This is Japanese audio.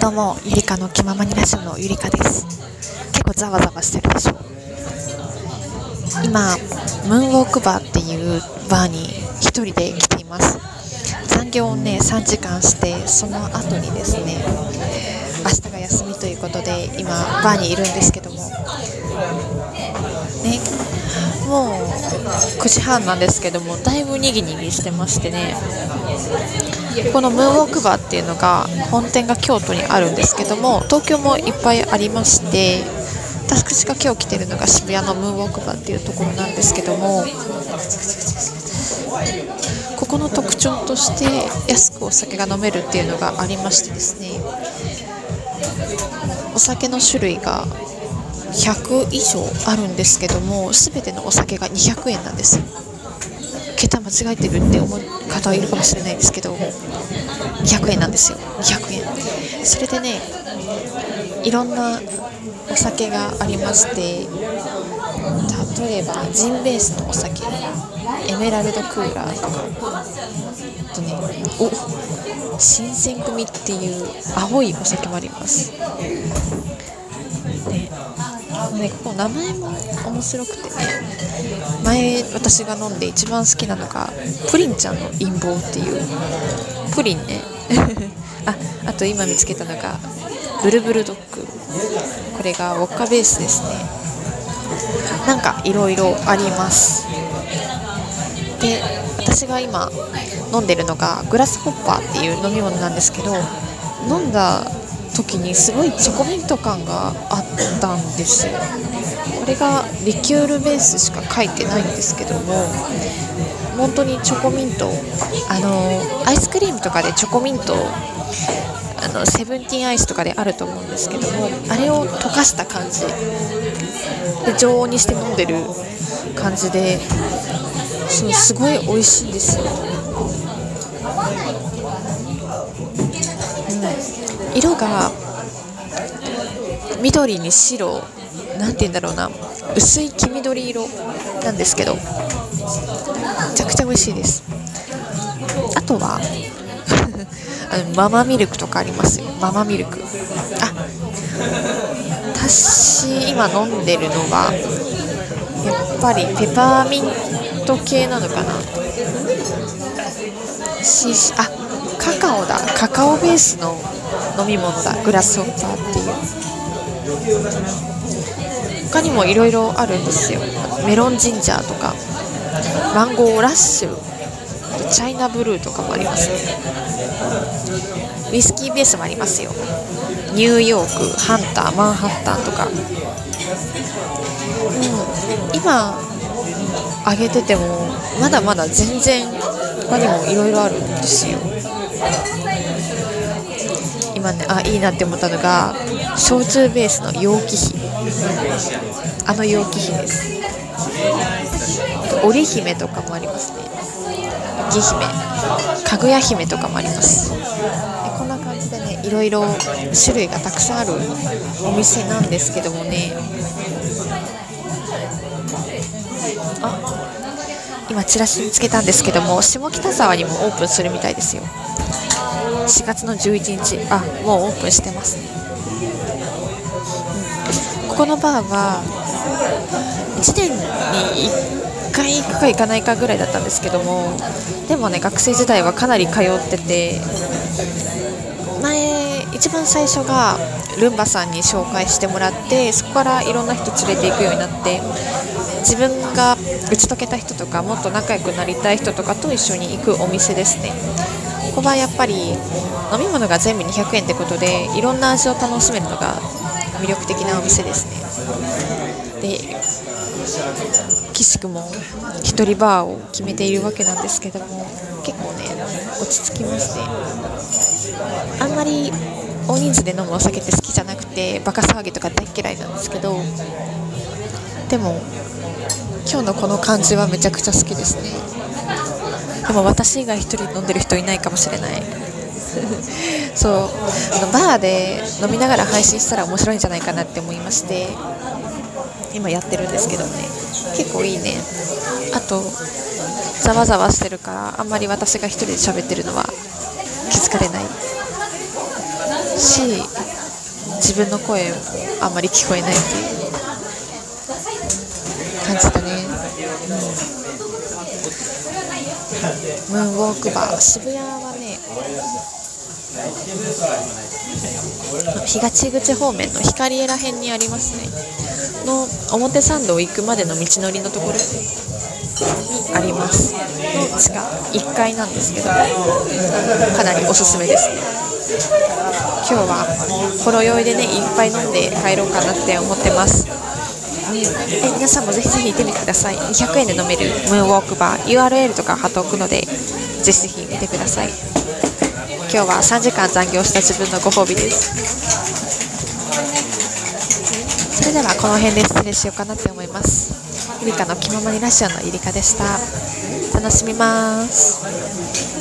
どうもゆりかの気ままにラジオのゆりかです。結構ざわざわしてるでしょ。今ムーンウォークバーっていうバーに1人で来ています。残業をね3時間してその後にですね明日が休みということで今バーにいるんですけどももう9時半なんですけどもだいぶにぎにぎしてましてね。このムーンウォークバーっていうのが本店が京都にあるんですけども東京もいっぱいありまして私が今日来てるのが渋谷のムーンウォークバーっていうところなんですけどもここの特徴として安くお酒が飲めるっていうのがありましてですね。お酒の種類が100以上あるんですけども全てのお酒が200円なんです。桁間違えてるって思う方はいるかもしれないですけど200円なんですよ。200円。それでねいろんなお酒がありまして例えばジンベースのお酒エメラルドクーラーとかあとねお新選組っていう青いお酒もあります。ねここ名前も面白くて。ね前私が飲んで一番好きなのがプリンちゃんの陰謀っていう。プリンね。ああと今見つけたのがブルブルドッグ。これがウォッカベースですね。なんかいろいろあります。で私が今飲んでるのがグラスホッパーっていう飲み物なんですけど飲んだ時にすごいチョコミント感があったんですよ。これがリキュールベースしか書いてないんですけども本当にチョコミントあのアイスクリームとかでチョコミントあのセブンティーンアイスとかであると思うんですけどもあれを溶かした感じ。で常温にして飲んでる感じでそうすごい美味しいんですよ、色が緑に白何て言うんだろうな。薄い黄緑色なんですけどめちゃくちゃ美味しいです。あとは あのママミルクとかあります。よママミルク。あ私今飲んでるのはやっぱりペパーミント系なのかな。しあカカオだ。カカオベースの飲み物だグラスホッパーっていう。他にもいろいろあるんですよ。メロンジンジャーとかマンゴーラッシュチャイナブルーとかもあります。ねウイスキーベースもありますよ。ニューヨークハンターマンハッタンとか、うん、今あげててもまだまだ全然他にもいろいろあるんですよ。今ねあいいなって思ったのが焼酎ベースの陽気比あの陽気比です。織姫とかもありますね。義姫。かぐや姫とかもあります。でこんな感じでねいろいろ種類がたくさんあるお店なんですけどもね。あ今チラシ見つけたんですけども下北沢にもオープンするみたいですよ。4月の11日。あもうオープンしてますね、うん、ここのバーは1年に1回行くか行かないかぐらいだったんですけどもでもね学生時代はかなり通ってて前一番最初がルンバさんに紹介してもらってそこからいろんな人連れて行くようになって自分が打ち解けた人とかもっと仲良くなりたい人とかと一緒に行くお店ですね。ここはやっぱり飲み物が全部200円ってことでいろんな味を楽しめるのが魅力的なお店ですね。で岸くも一人バーを決めているわけなんですけども結構ね落ち着きまして。あんまり大人数で飲むお酒って好きじゃなくてバカ騒ぎとか大嫌いなんですけどでも今日のこの感じはめちゃくちゃ好きですね。でも私以外1人飲んでる人いないかもしれない。そう。バーで飲みながら配信したら面白いんじゃないかなって思いまして。今やってるんですけどね。結構いいね。あとざわざわしてるからあんまり私が1人で喋ってるのは気づかれない。し自分の声もあんまり聞こえないっていう。感じだね、うん、ムーンウォークバー渋谷はね東口方面の光栄ら辺にありますねの表参道行くまでの道のりのところにありますの地下1階なんですけどかなりおすすめですね今日はほろ酔いでねいっぱい飲んで帰ろうかなって思ってますで皆さんもぜひぜひ行ってみてください。200円で飲めるムーンウォークバー URL とか貼っておくのでぜひぜひ見てください。今日は3時間残業した自分のご褒美です。それではこの辺で失礼しようかなって思います。ゆりかの気ままにラッシュのゆりかでした。楽しみます。